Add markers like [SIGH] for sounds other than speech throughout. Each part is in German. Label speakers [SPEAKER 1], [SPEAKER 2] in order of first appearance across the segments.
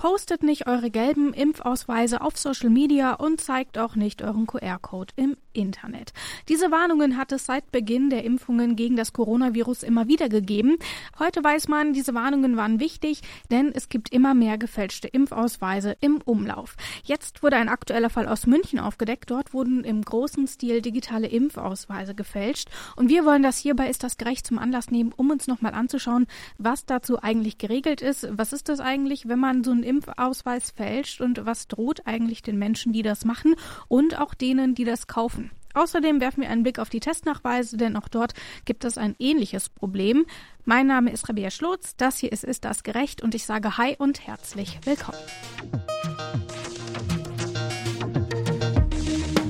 [SPEAKER 1] Postet nicht eure gelben Impfausweise auf Social Media und zeigt auch nicht euren QR-Code im Internet. Diese Warnungen hat es seit Beginn der Impfungen gegen das Coronavirus immer wieder gegeben. Heute weiß man, diese Warnungen waren wichtig, denn es gibt immer mehr gefälschte Impfausweise im Umlauf. Jetzt wurde ein aktueller Fall aus München aufgedeckt. Dort wurden im großen Stil digitale Impfausweise gefälscht. Und wir wollen das hierbei ist das gerecht zum Anlass nehmen, um uns nochmal anzuschauen, was dazu eigentlich geregelt ist. Was ist das eigentlich, wenn man so einen Impfausweis fälscht und was droht eigentlich den Menschen, die das machen und auch denen, die das kaufen? Außerdem werfen wir einen Blick auf die Testnachweise, denn auch dort gibt es ein ähnliches Problem. Mein Name ist Rabea Schlotz, das hier ist Ist das gerecht und ich sage Hi und herzlich willkommen.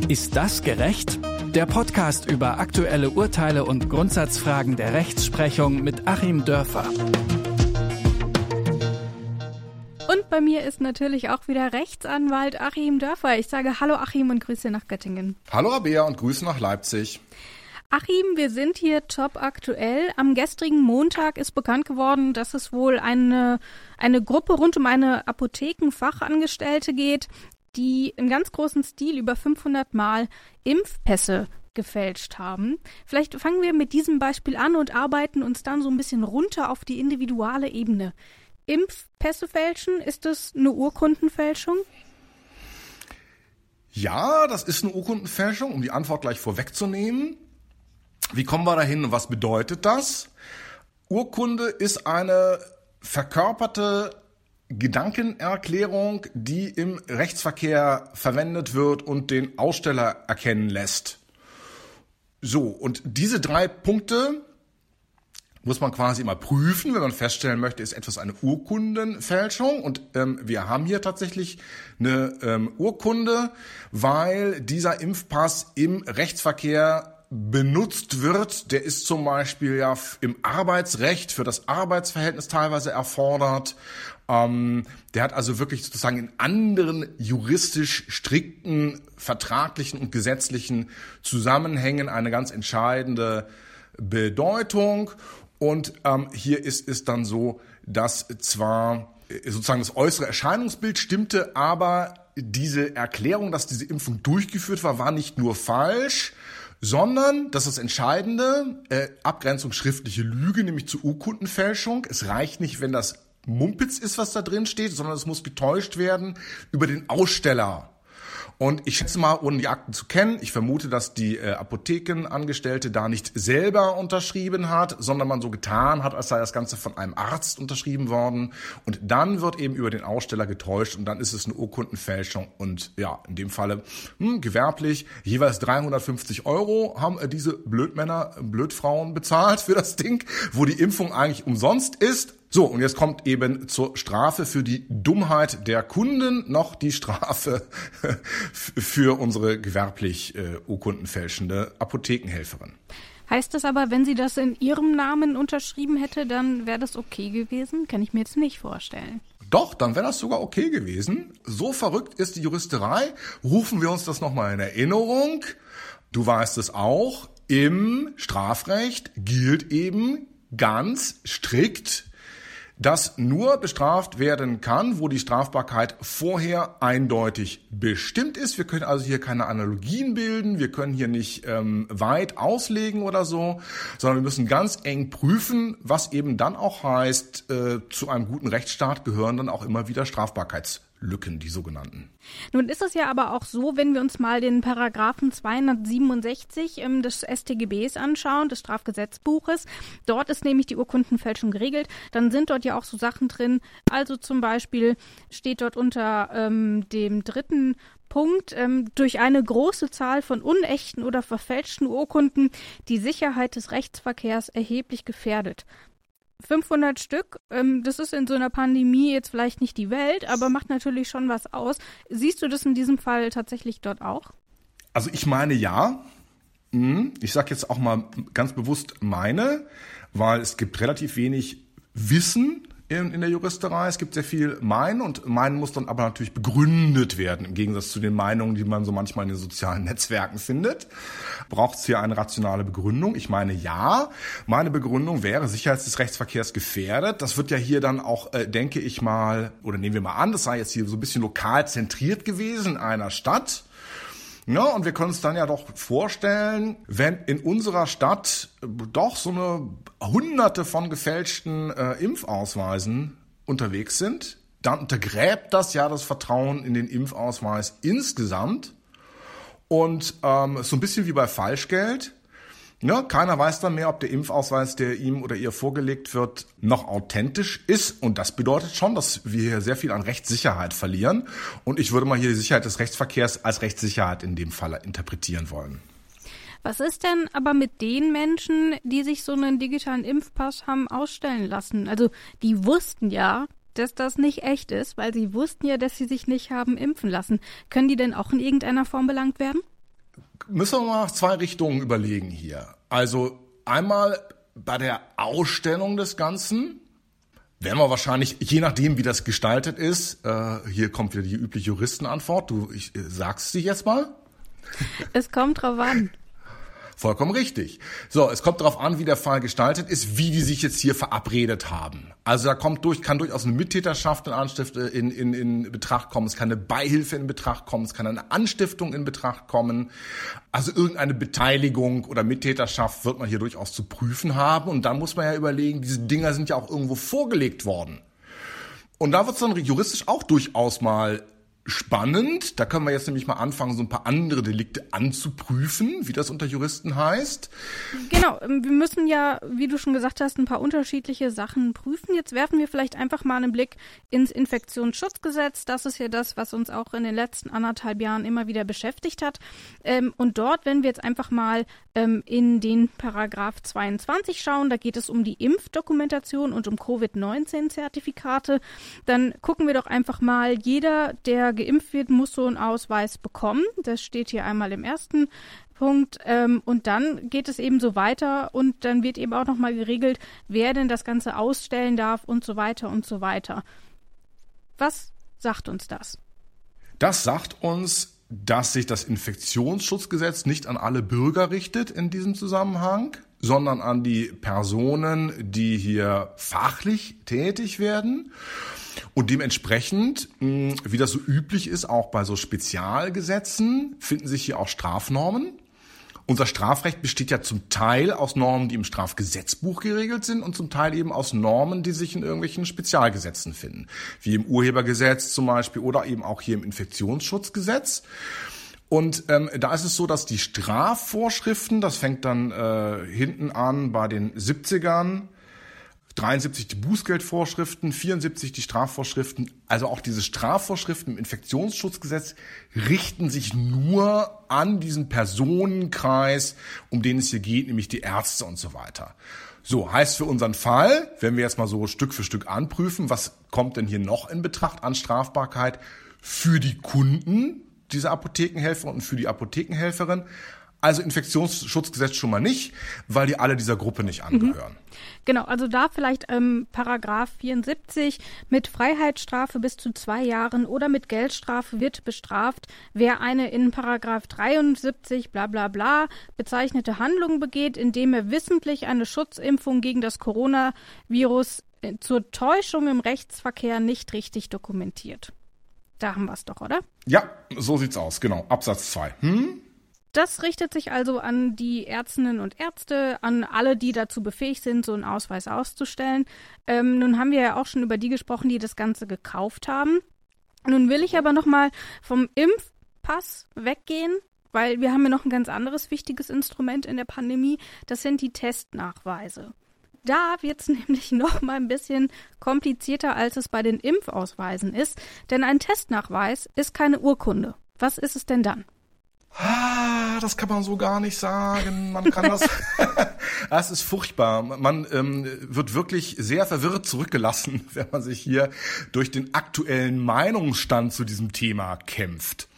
[SPEAKER 2] Ist das gerecht? Der Podcast über aktuelle Urteile und Grundsatzfragen der Rechtsprechung mit Achim Dörfer.
[SPEAKER 1] Bei mir ist natürlich auch wieder Rechtsanwalt Achim Dörfer. Ich sage Hallo Achim und Grüße nach Göttingen.
[SPEAKER 3] Hallo Rabea und Grüße nach Leipzig.
[SPEAKER 1] Achim, wir sind hier top aktuell. Am gestrigen Montag ist bekannt geworden, dass es wohl eine, eine Gruppe rund um eine Apothekenfachangestellte geht, die im ganz großen Stil über 500 Mal Impfpässe gefälscht haben. Vielleicht fangen wir mit diesem Beispiel an und arbeiten uns dann so ein bisschen runter auf die individuelle Ebene. Impfpässe fälschen? Ist das eine Urkundenfälschung?
[SPEAKER 3] Ja, das ist eine Urkundenfälschung, um die Antwort gleich vorwegzunehmen. Wie kommen wir dahin und was bedeutet das? Urkunde ist eine verkörperte Gedankenerklärung, die im Rechtsverkehr verwendet wird und den Aussteller erkennen lässt. So, und diese drei Punkte muss man quasi immer prüfen, wenn man feststellen möchte, ist etwas eine Urkundenfälschung. Und ähm, wir haben hier tatsächlich eine ähm, Urkunde, weil dieser Impfpass im Rechtsverkehr benutzt wird, der ist zum Beispiel ja im Arbeitsrecht für das Arbeitsverhältnis teilweise erfordert. Ähm, der hat also wirklich sozusagen in anderen juristisch strikten, vertraglichen und gesetzlichen Zusammenhängen eine ganz entscheidende Bedeutung. Und ähm, hier ist es dann so, dass zwar äh, sozusagen das äußere Erscheinungsbild stimmte, aber diese Erklärung, dass diese Impfung durchgeführt war, war nicht nur falsch, sondern, das ist das Entscheidende, äh, Abgrenzung schriftliche Lüge, nämlich zur Urkundenfälschung. Es reicht nicht, wenn das Mumpitz ist, was da drin steht, sondern es muss getäuscht werden über den Aussteller. Und ich schätze mal, ohne die Akten zu kennen, ich vermute, dass die äh, Apothekenangestellte da nicht selber unterschrieben hat, sondern man so getan hat, als sei das Ganze von einem Arzt unterschrieben worden. Und dann wird eben über den Aussteller getäuscht und dann ist es eine Urkundenfälschung. Und ja, in dem Falle hm, gewerblich, jeweils 350 Euro haben äh, diese Blödmänner, Blödfrauen bezahlt für das Ding, wo die Impfung eigentlich umsonst ist. So, und jetzt kommt eben zur Strafe für die Dummheit der Kunden noch die Strafe [LAUGHS] für unsere gewerblich äh, urkundenfälschende Apothekenhelferin.
[SPEAKER 1] Heißt das aber, wenn sie das in ihrem Namen unterschrieben hätte, dann wäre das okay gewesen? Kann ich mir jetzt nicht vorstellen.
[SPEAKER 3] Doch, dann wäre das sogar okay gewesen. So verrückt ist die Juristerei. Rufen wir uns das nochmal in Erinnerung. Du weißt es auch. Im Strafrecht gilt eben ganz strikt das nur bestraft werden kann, wo die Strafbarkeit vorher eindeutig bestimmt ist. Wir können also hier keine Analogien bilden, wir können hier nicht ähm, weit auslegen oder so, sondern wir müssen ganz eng prüfen, was eben dann auch heißt, äh, zu einem guten Rechtsstaat gehören dann auch immer wieder Strafbarkeits Lücken, die sogenannten.
[SPEAKER 1] Nun ist es ja aber auch so, wenn wir uns mal den Paragraphen 267 ähm, des StGBs anschauen, des Strafgesetzbuches, dort ist nämlich die Urkundenfälschung geregelt, dann sind dort ja auch so Sachen drin, also zum Beispiel steht dort unter ähm, dem dritten Punkt ähm, durch eine große Zahl von unechten oder verfälschten Urkunden die Sicherheit des Rechtsverkehrs erheblich gefährdet. 500 Stück, ähm, das ist in so einer Pandemie jetzt vielleicht nicht die Welt, aber macht natürlich schon was aus. Siehst du das in diesem Fall tatsächlich dort auch?
[SPEAKER 3] Also ich meine ja. Hm, ich sage jetzt auch mal ganz bewusst meine, weil es gibt relativ wenig Wissen in, in der Juristerei. Es gibt sehr viel Meinen und Meinen muss dann aber natürlich begründet werden, im Gegensatz zu den Meinungen, die man so manchmal in den sozialen [LAUGHS] Netzwerken findet. Braucht es hier eine rationale Begründung? Ich meine, ja. Meine Begründung wäre, Sicherheit des Rechtsverkehrs gefährdet. Das wird ja hier dann auch, äh, denke ich mal, oder nehmen wir mal an, das sei jetzt hier so ein bisschen lokal zentriert gewesen in einer Stadt. Ja, und wir können uns dann ja doch vorstellen, wenn in unserer Stadt doch so eine hunderte von gefälschten äh, Impfausweisen unterwegs sind, dann untergräbt das ja das Vertrauen in den Impfausweis insgesamt. Und ähm, so ein bisschen wie bei Falschgeld. Ne, keiner weiß dann mehr, ob der Impfausweis, der ihm oder ihr vorgelegt wird, noch authentisch ist. Und das bedeutet schon, dass wir hier sehr viel an Rechtssicherheit verlieren. Und ich würde mal hier die Sicherheit des Rechtsverkehrs als Rechtssicherheit in dem Fall interpretieren wollen.
[SPEAKER 1] Was ist denn aber mit den Menschen, die sich so einen digitalen Impfpass haben ausstellen lassen? Also die wussten ja, dass das nicht echt ist, weil sie wussten ja, dass sie sich nicht haben impfen lassen. Können die denn auch in irgendeiner Form belangt werden?
[SPEAKER 3] Müssen wir mal zwei Richtungen überlegen hier. Also einmal bei der Ausstellung des Ganzen werden wir wahrscheinlich, je nachdem, wie das gestaltet ist, äh, hier kommt wieder die übliche Juristenantwort. Du, ich äh, sagst sie jetzt mal.
[SPEAKER 1] Es kommt drauf an.
[SPEAKER 3] Vollkommen richtig. So, es kommt darauf an, wie der Fall gestaltet ist, wie die sich jetzt hier verabredet haben. Also da kommt durch, kann durchaus eine Mittäterschaft in, Anstift, äh, in, in, in Betracht kommen, es kann eine Beihilfe in Betracht kommen, es kann eine Anstiftung in Betracht kommen. Also irgendeine Beteiligung oder Mittäterschaft wird man hier durchaus zu prüfen haben. Und dann muss man ja überlegen, diese Dinger sind ja auch irgendwo vorgelegt worden. Und da wird es dann juristisch auch durchaus mal spannend. Da können wir jetzt nämlich mal anfangen, so ein paar andere Delikte anzuprüfen, wie das unter Juristen heißt.
[SPEAKER 1] Genau, ähm, wir müssen ja, wie du schon gesagt hast, ein paar unterschiedliche Sachen prüfen. Jetzt werfen wir vielleicht einfach mal einen Blick ins Infektionsschutzgesetz. Das ist ja das, was uns auch in den letzten anderthalb Jahren immer wieder beschäftigt hat. Ähm, und dort, wenn wir jetzt einfach mal ähm, in den Paragraph 22 schauen, da geht es um die Impfdokumentation und um Covid-19-Zertifikate, dann gucken wir doch einfach mal, jeder, der geimpft wird, muss so einen Ausweis bekommen. Das steht hier einmal im ersten Punkt. Ähm, und dann geht es eben so weiter und dann wird eben auch nochmal geregelt, wer denn das Ganze ausstellen darf und so weiter und so weiter. Was sagt uns das?
[SPEAKER 3] Das sagt uns, dass sich das Infektionsschutzgesetz nicht an alle Bürger richtet in diesem Zusammenhang, sondern an die Personen, die hier fachlich tätig werden. Und dementsprechend, wie das so üblich ist, auch bei so Spezialgesetzen, finden sich hier auch Strafnormen. Unser Strafrecht besteht ja zum Teil aus Normen, die im Strafgesetzbuch geregelt sind und zum Teil eben aus Normen, die sich in irgendwelchen Spezialgesetzen finden, wie im Urhebergesetz zum Beispiel oder eben auch hier im Infektionsschutzgesetz. Und ähm, da ist es so, dass die Strafvorschriften, das fängt dann äh, hinten an bei den 70ern, 73 die Bußgeldvorschriften, 74 die Strafvorschriften. Also auch diese Strafvorschriften im Infektionsschutzgesetz richten sich nur an diesen Personenkreis, um den es hier geht, nämlich die Ärzte und so weiter. So, heißt für unseren Fall, wenn wir jetzt mal so Stück für Stück anprüfen, was kommt denn hier noch in Betracht an Strafbarkeit für die Kunden dieser Apothekenhelfer und für die Apothekenhelferin, also Infektionsschutzgesetz schon mal nicht, weil die alle dieser Gruppe nicht angehören. Mhm.
[SPEAKER 1] Genau, also da vielleicht ähm, Paragraph 74 mit Freiheitsstrafe bis zu zwei Jahren oder mit Geldstrafe wird bestraft, wer eine in Paragraph 73 bla bla bla bezeichnete Handlung begeht, indem er wissentlich eine Schutzimpfung gegen das Coronavirus äh, zur Täuschung im Rechtsverkehr nicht richtig dokumentiert. Da haben wir es doch, oder?
[SPEAKER 3] Ja, so sieht's aus, genau. Absatz 2. Hm?
[SPEAKER 1] Das richtet sich also an die Ärztinnen und Ärzte, an alle, die dazu befähigt sind, so einen Ausweis auszustellen. Ähm, nun haben wir ja auch schon über die gesprochen, die das Ganze gekauft haben. Nun will ich aber nochmal vom Impfpass weggehen, weil wir haben ja noch ein ganz anderes wichtiges Instrument in der Pandemie. Das sind die Testnachweise. Da wird es [LAUGHS] nämlich noch mal ein bisschen komplizierter, als es bei den Impfausweisen ist, denn ein Testnachweis ist keine Urkunde. Was ist es denn dann?
[SPEAKER 3] Ah, das kann man so gar nicht sagen. Man kann das. [LAUGHS] das ist furchtbar. Man ähm, wird wirklich sehr verwirrt zurückgelassen, [LAUGHS] wenn man sich hier durch den aktuellen Meinungsstand zu diesem Thema kämpft.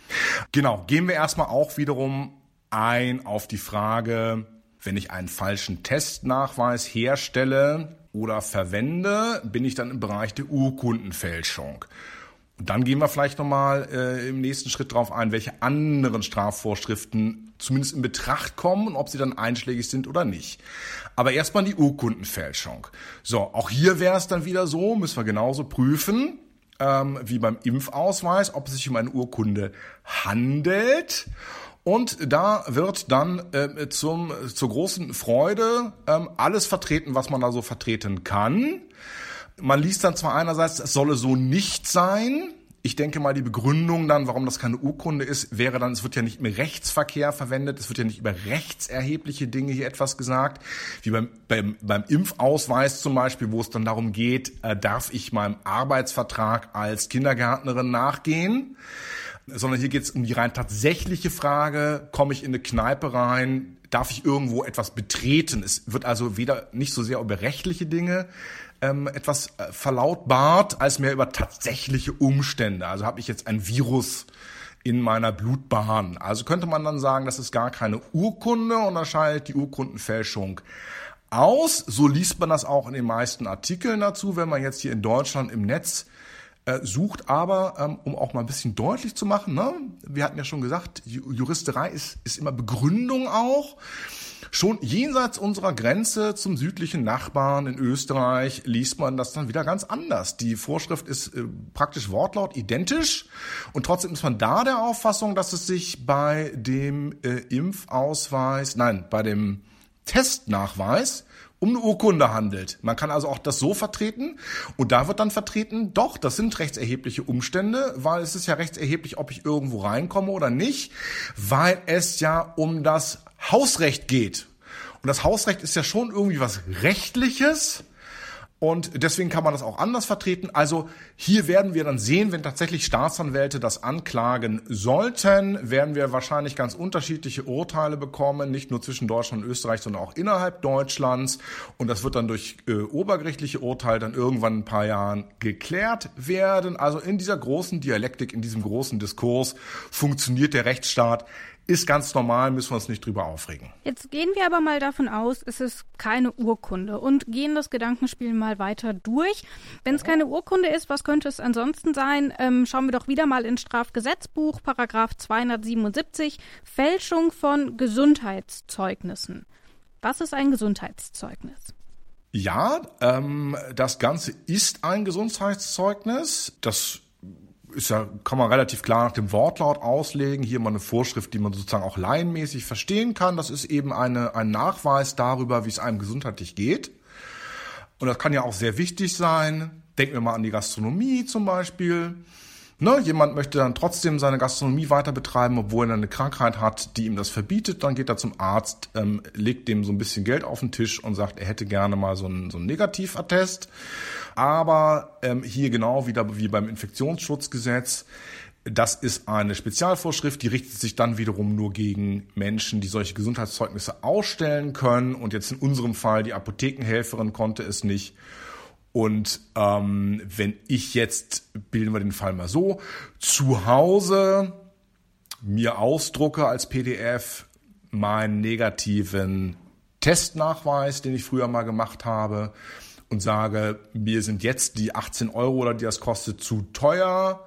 [SPEAKER 3] Genau, gehen wir erstmal auch wiederum ein auf die Frage, wenn ich einen falschen Testnachweis herstelle, oder verwende, bin ich dann im Bereich der Urkundenfälschung. Und dann gehen wir vielleicht nochmal äh, im nächsten Schritt darauf ein, welche anderen Strafvorschriften zumindest in Betracht kommen und ob sie dann einschlägig sind oder nicht. Aber erstmal die Urkundenfälschung. So, auch hier wäre es dann wieder so, müssen wir genauso prüfen, ähm, wie beim Impfausweis, ob es sich um eine Urkunde handelt. Und da wird dann äh, zum, zur großen Freude ähm, alles vertreten, was man da so vertreten kann. Man liest dann zwar einerseits, es solle so nicht sein. Ich denke mal, die Begründung dann, warum das keine Urkunde ist, wäre dann, es wird ja nicht im Rechtsverkehr verwendet, es wird ja nicht über rechtserhebliche Dinge hier etwas gesagt, wie beim, beim, beim Impfausweis zum Beispiel, wo es dann darum geht, äh, darf ich meinem Arbeitsvertrag als Kindergärtnerin nachgehen? Sondern hier geht es um die rein tatsächliche Frage, komme ich in eine Kneipe rein, darf ich irgendwo etwas betreten? Es wird also weder nicht so sehr über rechtliche Dinge ähm, etwas äh, verlautbart, als mehr über tatsächliche Umstände. Also habe ich jetzt ein Virus in meiner Blutbahn. Also könnte man dann sagen, das ist gar keine Urkunde und erscheidet die Urkundenfälschung aus. So liest man das auch in den meisten Artikeln dazu, wenn man jetzt hier in Deutschland im Netz äh, sucht. Aber, ähm, um auch mal ein bisschen deutlich zu machen, ne, wir hatten ja schon gesagt, Juristerei ist, ist immer Begründung auch. Schon jenseits unserer Grenze zum südlichen Nachbarn in Österreich liest man das dann wieder ganz anders. Die Vorschrift ist äh, praktisch wortlaut identisch und trotzdem ist man da der Auffassung, dass es sich bei dem äh, Impfausweis, nein, bei dem Testnachweis um eine Urkunde handelt. Man kann also auch das so vertreten und da wird dann vertreten, doch, das sind rechtserhebliche Umstände, weil es ist ja rechtserheblich, ob ich irgendwo reinkomme oder nicht, weil es ja um das Hausrecht geht. Und das Hausrecht ist ja schon irgendwie was Rechtliches. Und deswegen kann man das auch anders vertreten. Also hier werden wir dann sehen, wenn tatsächlich Staatsanwälte das anklagen sollten, werden wir wahrscheinlich ganz unterschiedliche Urteile bekommen, nicht nur zwischen Deutschland und Österreich, sondern auch innerhalb Deutschlands. Und das wird dann durch äh, obergerichtliche Urteile dann irgendwann in ein paar Jahren geklärt werden. Also in dieser großen Dialektik, in diesem großen Diskurs funktioniert der Rechtsstaat ist ganz normal, müssen wir uns nicht drüber aufregen.
[SPEAKER 1] Jetzt gehen wir aber mal davon aus, es ist keine Urkunde und gehen das Gedankenspiel mal weiter durch. Wenn es keine Urkunde ist, was könnte es ansonsten sein? Ähm, schauen wir doch wieder mal ins Strafgesetzbuch, Paragraph 277, Fälschung von Gesundheitszeugnissen. Was ist ein Gesundheitszeugnis?
[SPEAKER 3] Ja, ähm, das Ganze ist ein Gesundheitszeugnis. Das ist ja, kann man relativ klar nach dem Wortlaut auslegen. Hier mal eine Vorschrift, die man sozusagen auch laienmäßig verstehen kann. Das ist eben eine, ein Nachweis darüber, wie es einem gesundheitlich geht. Und das kann ja auch sehr wichtig sein. Denken wir mal an die Gastronomie zum Beispiel. Ne, jemand möchte dann trotzdem seine Gastronomie weiter betreiben, obwohl er eine Krankheit hat, die ihm das verbietet. Dann geht er zum Arzt, ähm, legt dem so ein bisschen Geld auf den Tisch und sagt, er hätte gerne mal so einen, so einen Negativattest. Aber ähm, hier genau wieder wie beim Infektionsschutzgesetz, das ist eine Spezialvorschrift, die richtet sich dann wiederum nur gegen Menschen, die solche Gesundheitszeugnisse ausstellen können. Und jetzt in unserem Fall, die Apothekenhelferin konnte es nicht. Und ähm, wenn ich jetzt, bilden wir den Fall mal so, zu Hause mir ausdrucke als PDF meinen negativen Testnachweis, den ich früher mal gemacht habe, und sage, mir sind jetzt die 18 Euro oder die das kostet zu teuer.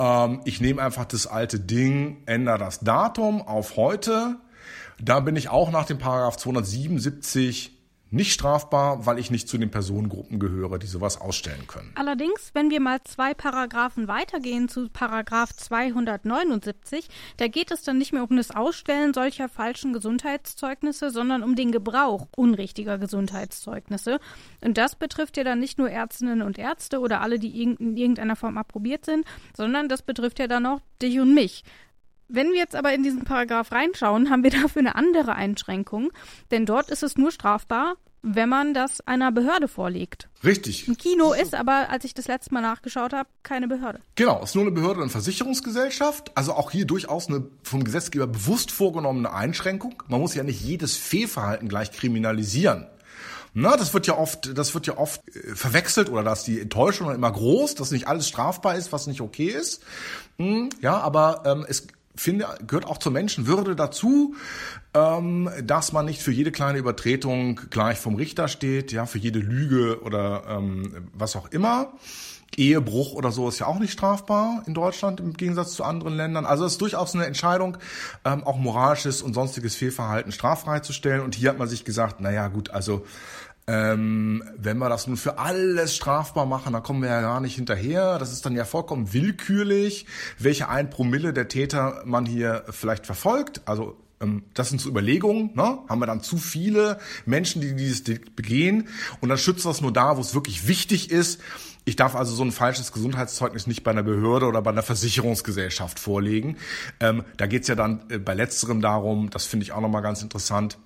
[SPEAKER 3] Ähm, ich nehme einfach das alte Ding, ändere das Datum auf heute. Da bin ich auch nach dem Paragraph 277 nicht strafbar, weil ich nicht zu den Personengruppen gehöre, die sowas ausstellen können.
[SPEAKER 1] Allerdings, wenn wir mal zwei Paragraphen weitergehen zu Paragraph 279, da geht es dann nicht mehr um das Ausstellen solcher falschen Gesundheitszeugnisse, sondern um den Gebrauch unrichtiger Gesundheitszeugnisse. Und das betrifft ja dann nicht nur Ärztinnen und Ärzte oder alle, die in irgendeiner Form approbiert sind, sondern das betrifft ja dann auch dich und mich. Wenn wir jetzt aber in diesen Paragraph reinschauen, haben wir dafür eine andere Einschränkung, denn dort ist es nur strafbar, wenn man das einer Behörde vorlegt.
[SPEAKER 3] Richtig.
[SPEAKER 1] Ein Kino ist aber, als ich das letzte Mal nachgeschaut habe, keine Behörde.
[SPEAKER 3] Genau, ist nur eine Behörde und Versicherungsgesellschaft. Also auch hier durchaus eine vom Gesetzgeber bewusst vorgenommene Einschränkung. Man muss ja nicht jedes Fehlverhalten gleich kriminalisieren. Na, das wird ja oft, das wird ja oft äh, verwechselt oder dass die Enttäuschung immer groß, dass nicht alles strafbar ist, was nicht okay ist. Hm, ja, aber ähm, es finde, gehört auch zur Menschenwürde dazu, ähm, dass man nicht für jede kleine Übertretung gleich vom Richter steht, ja, für jede Lüge oder ähm, was auch immer. Ehebruch oder so ist ja auch nicht strafbar in Deutschland im Gegensatz zu anderen Ländern. Also es ist durchaus eine Entscheidung, ähm, auch moralisches und sonstiges Fehlverhalten straffrei zu stellen. Und hier hat man sich gesagt, naja gut, also ähm, wenn wir das nun für alles strafbar machen, dann kommen wir ja gar nicht hinterher. Das ist dann ja vollkommen willkürlich, welche ein Promille der Täter man hier vielleicht verfolgt. Also ähm, das sind so Überlegungen, ne? haben wir dann zu viele Menschen, die dieses Delikt begehen und dann schützt das nur da, wo es wirklich wichtig ist. Ich darf also so ein falsches Gesundheitszeugnis nicht bei einer Behörde oder bei einer Versicherungsgesellschaft vorlegen. Ähm, da geht's ja dann äh, bei letzterem darum, das finde ich auch nochmal ganz interessant,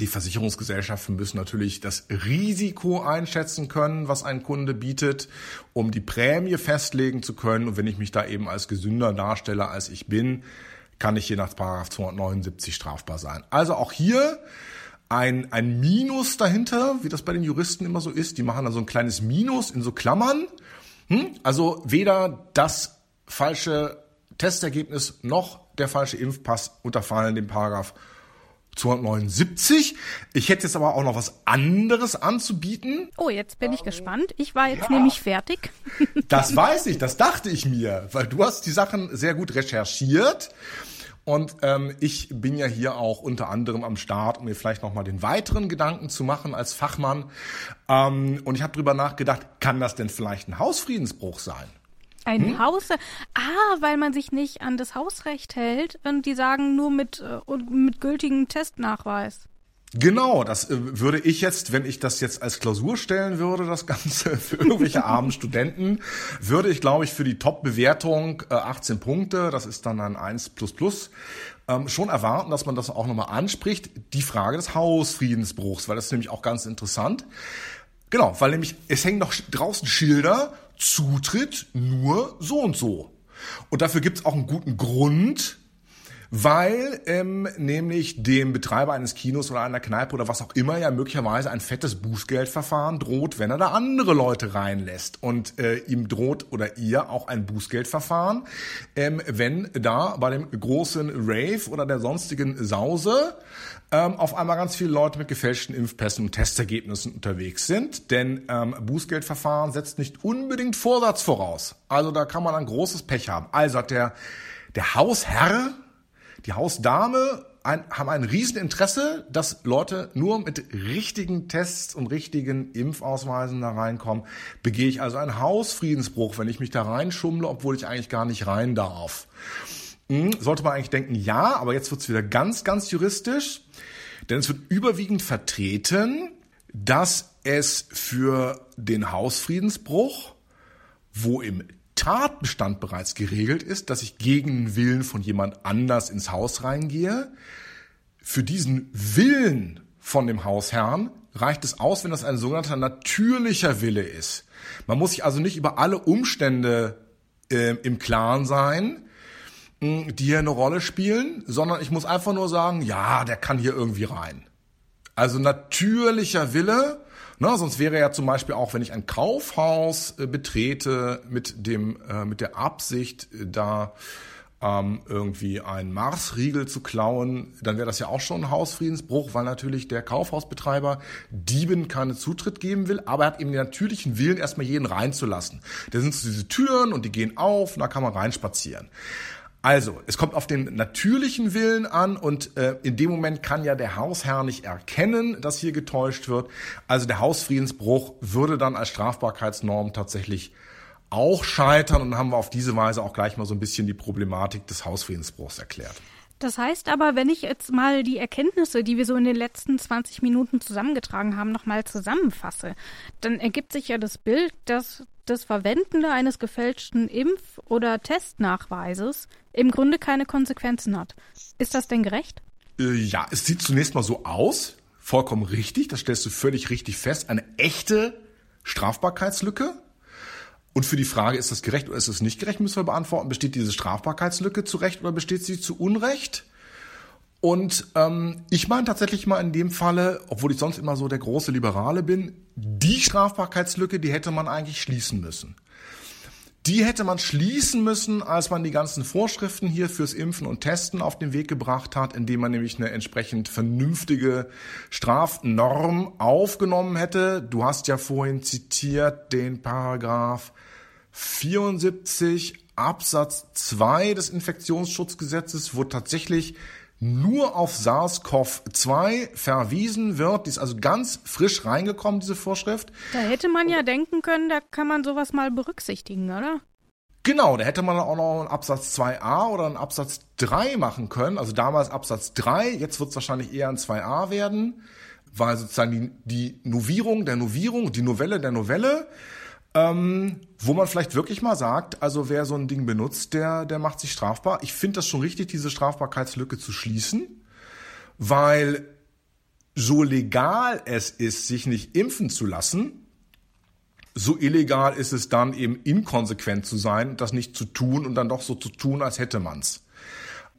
[SPEAKER 3] die Versicherungsgesellschaften müssen natürlich das Risiko einschätzen können, was ein Kunde bietet, um die Prämie festlegen zu können. Und wenn ich mich da eben als gesünder darstelle, als ich bin, kann ich je nach 279 strafbar sein. Also auch hier ein, ein Minus dahinter, wie das bei den Juristen immer so ist. Die machen dann so ein kleines Minus in so Klammern. Hm? Also weder das falsche Testergebnis noch der falsche Impfpass unterfallen dem Paragraph 279. Ich hätte jetzt aber auch noch was anderes anzubieten.
[SPEAKER 1] Oh, jetzt bin ich gespannt. Ich war jetzt ja. nämlich fertig. [LAUGHS]
[SPEAKER 3] Das weiß ich, das dachte ich mir, weil du hast die Sachen sehr gut recherchiert. Und ähm, ich bin ja hier auch unter anderem am Start, um mir vielleicht nochmal den weiteren Gedanken zu machen als Fachmann. Ähm, und ich habe drüber nachgedacht, kann das denn vielleicht ein Hausfriedensbruch sein?
[SPEAKER 1] Ein hm? Haus? Ah, weil man sich nicht an das Hausrecht hält und die sagen nur mit, äh, mit gültigem Testnachweis.
[SPEAKER 3] Genau, das äh, würde ich jetzt, wenn ich das jetzt als Klausur stellen würde, das Ganze [LAUGHS] für irgendwelche armen Studenten, würde ich, glaube ich, für die Top-Bewertung äh, 18 Punkte, das ist dann ein 1 plus plus, ähm, schon erwarten, dass man das auch nochmal anspricht, die Frage des Hausfriedensbruchs, weil das ist nämlich auch ganz interessant. Genau, weil nämlich es hängen noch draußen Schilder, Zutritt nur so und so. Und dafür gibt es auch einen guten Grund, weil ähm, nämlich dem Betreiber eines Kinos oder einer Kneipe oder was auch immer ja möglicherweise ein fettes Bußgeldverfahren droht, wenn er da andere Leute reinlässt. Und äh, ihm droht oder ihr auch ein Bußgeldverfahren, ähm, wenn da bei dem großen Rave oder der sonstigen Sause ähm, auf einmal ganz viele Leute mit gefälschten Impfpässen und Testergebnissen unterwegs sind. Denn ähm, Bußgeldverfahren setzt nicht unbedingt Vorsatz voraus. Also da kann man ein großes Pech haben. Also hat der, der Hausherr die Hausdame ein, haben ein Rieseninteresse, dass Leute nur mit richtigen Tests und richtigen Impfausweisen da reinkommen. Begehe ich also einen Hausfriedensbruch, wenn ich mich da reinschummle, obwohl ich eigentlich gar nicht rein darf. Hm, sollte man eigentlich denken, ja, aber jetzt wird's wieder ganz, ganz juristisch, denn es wird überwiegend vertreten, dass es für den Hausfriedensbruch, wo im Tatbestand bereits geregelt ist, dass ich gegen den Willen von jemand anders ins Haus reingehe. Für diesen Willen von dem Hausherrn reicht es aus, wenn das ein sogenannter natürlicher Wille ist. Man muss sich also nicht über alle Umstände äh, im Klaren sein, die hier eine Rolle spielen, sondern ich muss einfach nur sagen, ja, der kann hier irgendwie rein. Also natürlicher Wille na, sonst wäre ja zum Beispiel auch, wenn ich ein Kaufhaus äh, betrete mit dem äh, mit der Absicht, äh, da ähm, irgendwie einen Marsriegel zu klauen, dann wäre das ja auch schon ein Hausfriedensbruch, weil natürlich der Kaufhausbetreiber Dieben keinen Zutritt geben will, aber er hat eben den natürlichen Willen, erstmal jeden reinzulassen. Da sind so diese Türen und die gehen auf und da kann man reinspazieren. Also, es kommt auf den natürlichen Willen an und äh, in dem Moment kann ja der Hausherr nicht erkennen, dass hier getäuscht wird. Also der Hausfriedensbruch würde dann als Strafbarkeitsnorm tatsächlich auch scheitern und haben wir auf diese Weise auch gleich mal so ein bisschen die Problematik des Hausfriedensbruchs erklärt.
[SPEAKER 1] Das heißt aber, wenn ich jetzt mal die Erkenntnisse, die wir so in den letzten 20 Minuten zusammengetragen haben, nochmal zusammenfasse, dann ergibt sich ja das Bild, dass das Verwenden eines gefälschten Impf- oder Testnachweises im Grunde keine Konsequenzen hat. Ist das denn gerecht?
[SPEAKER 3] Äh, ja, es sieht zunächst mal so aus. Vollkommen richtig, das stellst du völlig richtig fest. Eine echte Strafbarkeitslücke. Und für die Frage, ist das gerecht oder ist es nicht gerecht, müssen wir beantworten. Besteht diese Strafbarkeitslücke zu Recht oder besteht sie zu Unrecht? Und ähm, ich meine tatsächlich mal in dem Falle, obwohl ich sonst immer so der große Liberale bin, die Strafbarkeitslücke, die hätte man eigentlich schließen müssen. Die hätte man schließen müssen, als man die ganzen Vorschriften hier fürs Impfen und Testen auf den Weg gebracht hat, indem man nämlich eine entsprechend vernünftige Strafnorm aufgenommen hätte. Du hast ja vorhin zitiert den Paragraph 74 Absatz 2 des Infektionsschutzgesetzes, wo tatsächlich nur auf SARS-CoV-2 verwiesen wird. Die ist also ganz frisch reingekommen, diese Vorschrift.
[SPEAKER 1] Da hätte man ja denken können, da kann man sowas mal berücksichtigen, oder?
[SPEAKER 3] Genau, da hätte man auch noch einen Absatz 2a oder einen Absatz 3 machen können. Also damals Absatz 3, jetzt wird es wahrscheinlich eher ein 2a werden, weil sozusagen die, die Novierung der Novierung, die Novelle der Novelle ähm, wo man vielleicht wirklich mal sagt, also wer so ein Ding benutzt, der, der macht sich strafbar. Ich finde das schon richtig, diese Strafbarkeitslücke zu schließen, weil so legal es ist, sich nicht impfen zu lassen, so illegal ist es dann eben inkonsequent zu sein, das nicht zu tun und dann doch so zu tun, als hätte man's.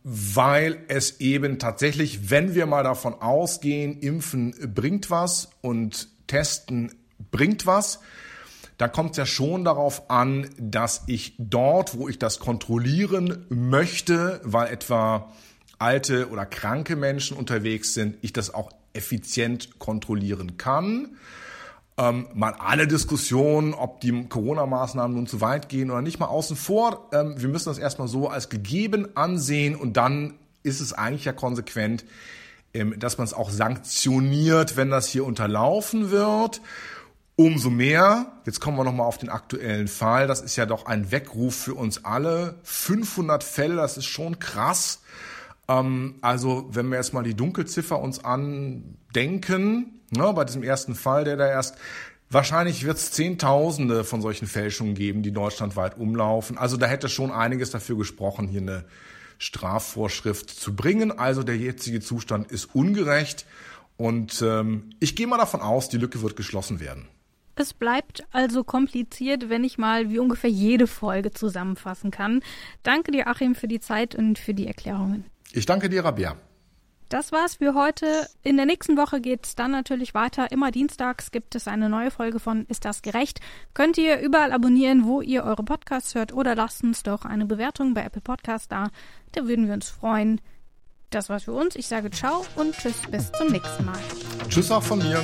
[SPEAKER 3] Weil es eben tatsächlich, wenn wir mal davon ausgehen, impfen bringt was und testen bringt was, da kommt es ja schon darauf an, dass ich dort, wo ich das kontrollieren möchte, weil etwa alte oder kranke Menschen unterwegs sind, ich das auch effizient kontrollieren kann. Ähm, mal alle Diskussionen, ob die Corona-Maßnahmen nun zu weit gehen oder nicht, mal außen vor. Ähm, wir müssen das erstmal so als gegeben ansehen und dann ist es eigentlich ja konsequent, ähm, dass man es auch sanktioniert, wenn das hier unterlaufen wird. Umso mehr, jetzt kommen wir nochmal auf den aktuellen Fall, das ist ja doch ein Weckruf für uns alle. 500 Fälle, das ist schon krass. Ähm, also wenn wir jetzt mal die Dunkelziffer uns andenken, ne, bei diesem ersten Fall, der da erst, wahrscheinlich wird es Zehntausende von solchen Fälschungen geben, die deutschlandweit umlaufen. Also da hätte schon einiges dafür gesprochen, hier eine Strafvorschrift zu bringen. Also der jetzige Zustand ist ungerecht. Und ähm, ich gehe mal davon aus, die Lücke wird geschlossen werden.
[SPEAKER 1] Es bleibt also kompliziert, wenn ich mal wie ungefähr jede Folge zusammenfassen kann. Danke dir, Achim, für die Zeit und für die Erklärungen.
[SPEAKER 3] Ich danke dir, Rabia.
[SPEAKER 1] Das war's für heute. In der nächsten Woche geht's dann natürlich weiter. Immer dienstags gibt es eine neue Folge von Ist das gerecht? Könnt ihr überall abonnieren, wo ihr eure Podcasts hört oder lasst uns doch eine Bewertung bei Apple Podcasts da. Da würden wir uns freuen. Das war's für uns. Ich sage ciao und tschüss bis zum nächsten Mal.
[SPEAKER 3] Tschüss auch von mir.